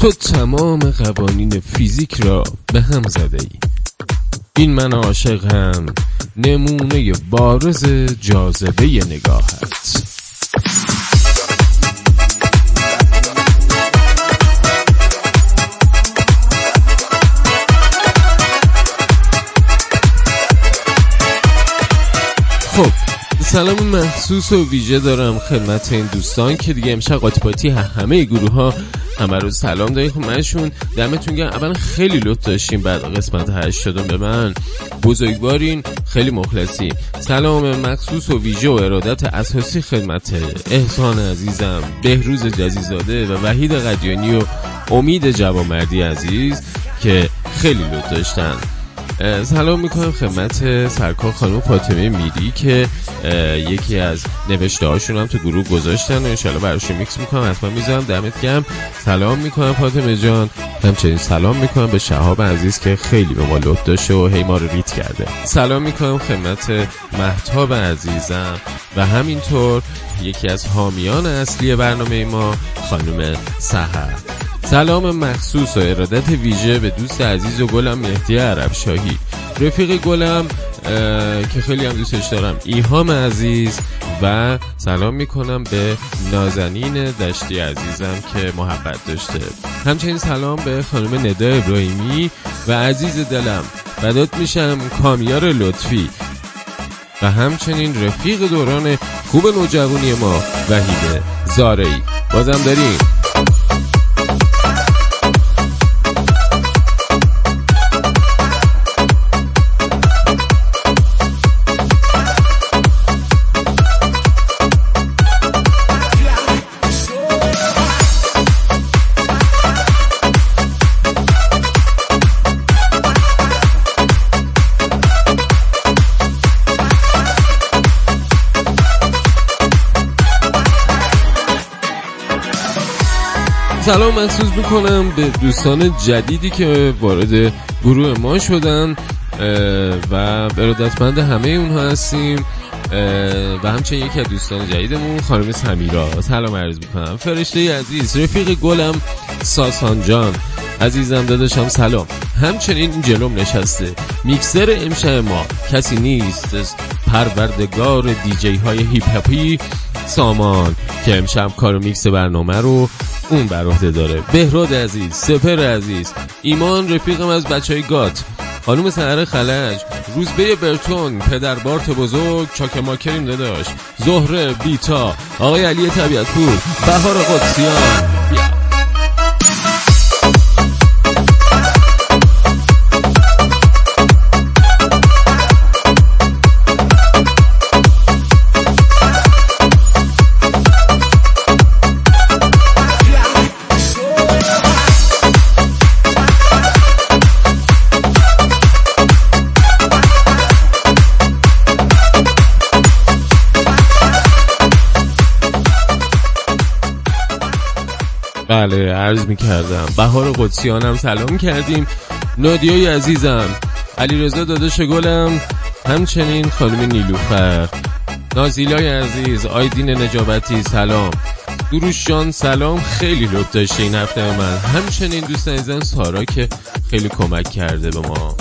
تو تمام قوانین فیزیک را به هم زده ای. این من عاشقم. نمونه بارز جاذبه نگاهت. خب سلام محسوس و ویژه دارم خدمت این دوستان که دیگه امشب قاطی همه گروه ها همه رو سلام داریم. خب دمتون گرم. اولا خیلی لطف داشتیم بعد قسمت هشت شدم به من. بزرگوارین خیلی مخلصی. سلام مخصوص و ویژه و ارادت اساسی خدمت احسان عزیزم بهروز جزیزاده و وحید قدیانی و امید جوامردی عزیز که خیلی لطف داشتن. سلام می‌کنم خدمت سرکار خانم فاطمه میری که یکی از نوشته هاشون هم تو گروه گذاشتن و انشالله براشون میکس می‌کنم. حتما می‌ذارم دمت گم سلام می‌کنم فاطمه جان. همچنین سلام می‌کنم به شهاب عزیز که خیلی به ما لطف داشته و هی ما رو ریت کرده. سلام می‌کنم خدمت محتاب عزیزم. و همینطور یکی از حامیان اصلی برنامه ما خانم سهر. سلام مخصوص و ارادت ویژه به دوست عزیز و گلم مهدی عرب شاهی رفیق گلم که خیلی هم دوستش دارم ایهام عزیز و سلام می‌کنم به نازنین دشتی عزیزم که محبت داشته. همچنین سلام به خانم ندا ابراهیمی و عزیز دلم. بدات میشم کامیار لطفی. و همچنین رفیق دوران خوب نوجوانی ما وحید زارعی. بازم داریم. سلام محسوس می‌کنم به دوستان جدیدی که وارد گروه ما شدن و ارادتمند همه اونها هستیم و همچنین یکی از دوستان جدیدمون خانم سمیرا. سلام عرض می‌کنم. فرشته عزیز رفیق گلم ساسان جان. عزیزم داداشم سلام. همچنین جلوم نشسته. میکسر امشب ما. کسی نیست پروردگار دیجی های هیپ هپی سامان که امشب کار میکس برنامه رو اون بر عهده داره. بهراد عزیز سپر عزیز ایمان رفیقم از بچه های گات. خانوم سهر خلج روزبه برتون پدر بارت بزرگ چاک ماکریم داداش زهره بیتا آقای علی طبیعت پور بهار قدسیان. بله عرض می کردم بهار قدسیانم سلام کردیم. نادیای عزیزم علی رضا داداش گلم همچنین خانم نیلوفر. نازیلای عزیز آیدین نجابتی سلام. دروش جان سلام. خیلی لطف داشته این هفته من. همچنین دوست عزیزم سارا که خیلی کمک کرده به ما.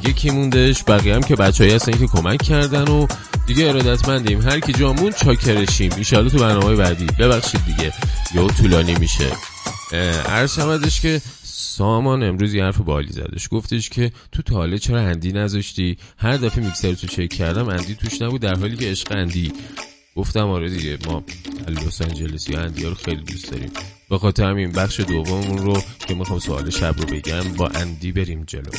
دیگه کی موندش بقیه هم که بچه هستن که کمک کردن و دیگه ارادتمندیم. هر کی جامون چاکرشیم. ایشالا تو برنامه بعدی. ببخشید دیگه. یه طولانی میشه. عرض شمدش که سامان امروز یه حرف بالی زدش. گفتش که تو تاله چرا اندی نذاشتی؟ هر دفعه میکسر تو چک کردم اندی توش نبود. در حالی که عشق اندی. گفتم آره دیگه ما لس آنجلس یا اندی رو خیلی دوست داریم. به خاطر همین بخش دوممون رو که می‌خوام سوال شب رو بگم با اندی بریم جلو.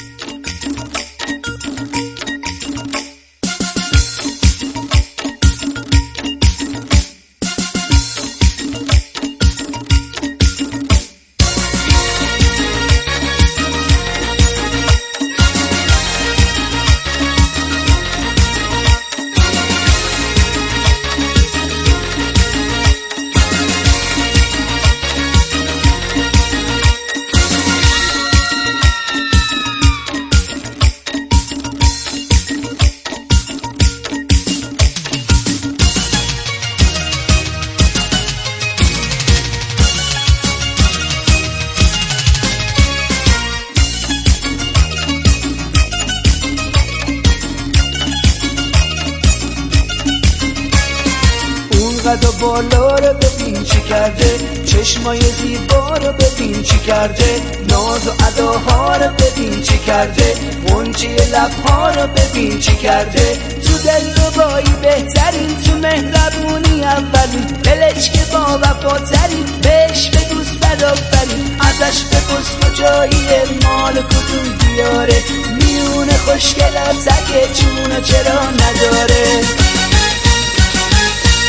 قد و بالا رو ببین چی کرده. چشمای زیبا رو ببین چی کرده. ناز و اداها رو ببین چی کرده. منچی لبها رو ببین چی کرده. تو دل بایی بهترین تو مهربونی اولین دلش که با وفاترین بهش بگو صدافرین ازش بپرس کجایی مال کدوم دیاره میون خوشگلات تکه چون چرا نداره.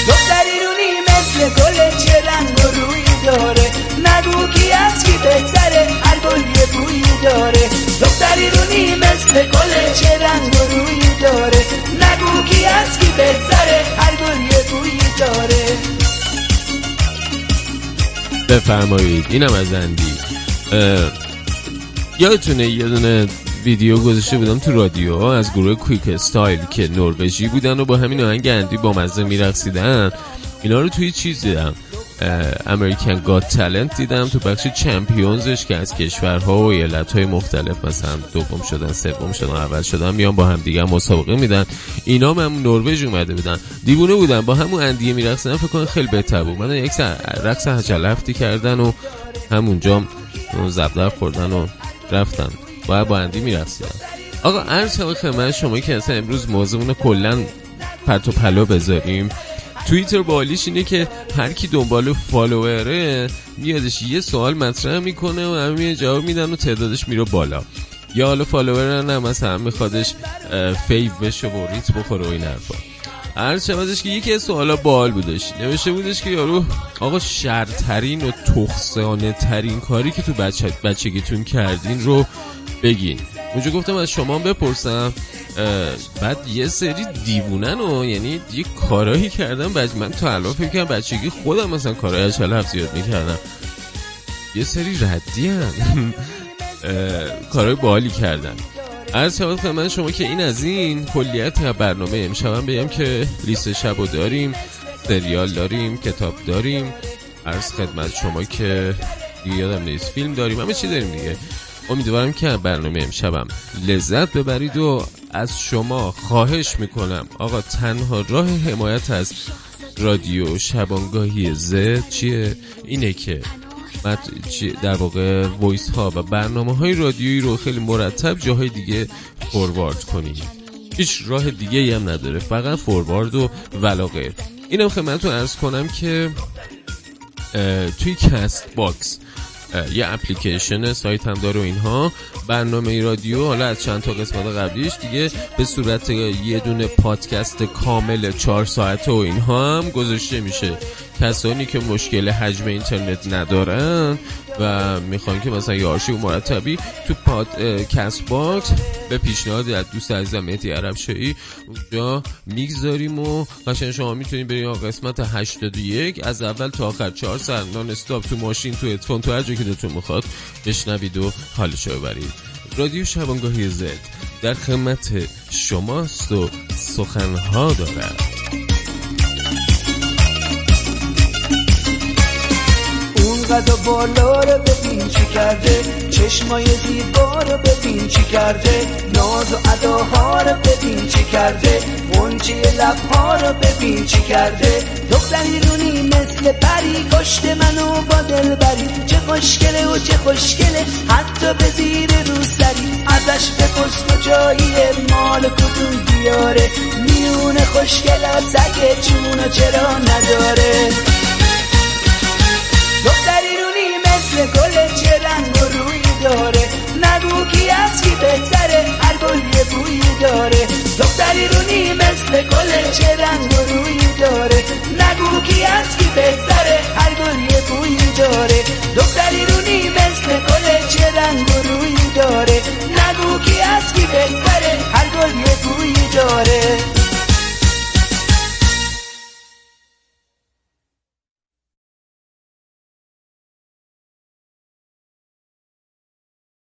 دختری مثل گل چه رنگ و روی داره. نگو کی از کی بهتره هر گل یه بویی داره. دختری رونی مثل گل چه رنگ و روی داره. نگو کی از کی بهتره هر گل یه بویی داره. بفرمایید. اینم از اندی یادتونه یه دونه ویدیو گذاشته بودم تو رادیو از گروه کویک استایل که نروژی بودن و با همین آهنگ اندی با مزه میرقصیدن. اینا رو توی چیز دیدم. امریکن گاد تالنت دیدم تو بخش چمپیونزش که از کشورها و ایالتهای مختلف مثلا دوم شدن سوم شدن اول شدن میان با هم دیگه مسابقه میدن. اینا هم نروژ اومده بودن. دیوونه بودن با همون اندیه میرقصیدن فکر کنم خیلی بهتر بود. من یک رقص هجلفتی کردن و همونجا زبدر خوردن و رفتن. باید با اندی میرقصیدن. آقا عرض خدمت شما که اصلا امروز موضوعمون کلا پرت و پلا بذاریم. توییتر باحالیش اینه که هر کی دنبال follower ه میادش یه سوال مطرح می‌کنه و همه جواب میدن و تعدادش میره بالا. یا حالا follower نه مثلا میخوادش fav بشه و ریت بخوره و این حرفا. عرض شوازش که یکی از سوالا باحال بودش. نوشته بودش که یارو آقا شرترین و تخسانه ترین کاری که تو بچه بچگیتون کردین رو بگین. اونجا گفتم از شما بپرسم. بعد یه سری دیوونن و یعنی یه کارایی کردم. بعد من تا الان فکر کنم بچگی خودم مثلا کارهای از هفت زیاد می‌کردم. یه سری ردی هم کارهای بالی کردن عرض شود خدمت شما که این از این کلیت برنامه. امشبم بگم که لیست شب داریم سریال داریم کتاب داریم. عرض خدمت شما که یادم نیست فیلم داریم همه چی داریم دیگه. امیدوارم که برنامه امشبم لذت ببرید و از شما خواهش می‌کنم. آقا تنها راه حمایت از رادیو شبانگاهی زد چیه؟ اینه که در واقع وایس ها و برنامه های رادیویی رو خیلی مرتب جاهای دیگه فوروارد کنید هیچ راه دیگه هم نداره. فقط فوروارد و ولاغیر اینم خدمتتون عرض کنم که توی Castbox یه اپلیکیشن سایت هم داره و اینها. برنامه رادیو حالا از چند تا قسمت قبلیش دیگه به صورت یه دونه پادکست کامل چهار ساعته و اینها هم گذاشته میشه. کسانی که مشکل حجم اینترنت ندارن و می‌خوان که مثلا یه آرشیو مرتبی تو پاد Castbox به پیشنهاد از دوست عزیزم مهدی عرب شایی اونجا می‌گذاریم و قشنگ شما می‌تونید برید قسمت 81 از اول تا آخر 4 ساعت نان استاپ تو ماشین تو ادفون تو هر جایی که دلتون می‌خواد بشنوید و حالشو ببرید. رادیو شبانگاهی زد در خدمت شماست و سخنها دارد. قد و بالا رو ببین چی کرده. چشمای زیبا رو ببین چی کرده. ناز و اداها رو ببین چی کرده. منچی لبها رو ببین چی کرده. دختری رونی مثل پری کشت منو با دل بری چه خوشگله و چه خوشگله حتی به زیر روسری ازش بپرس کجایی مال کدوم دیاره میون خوشگلات سگه چونو چرا نداره.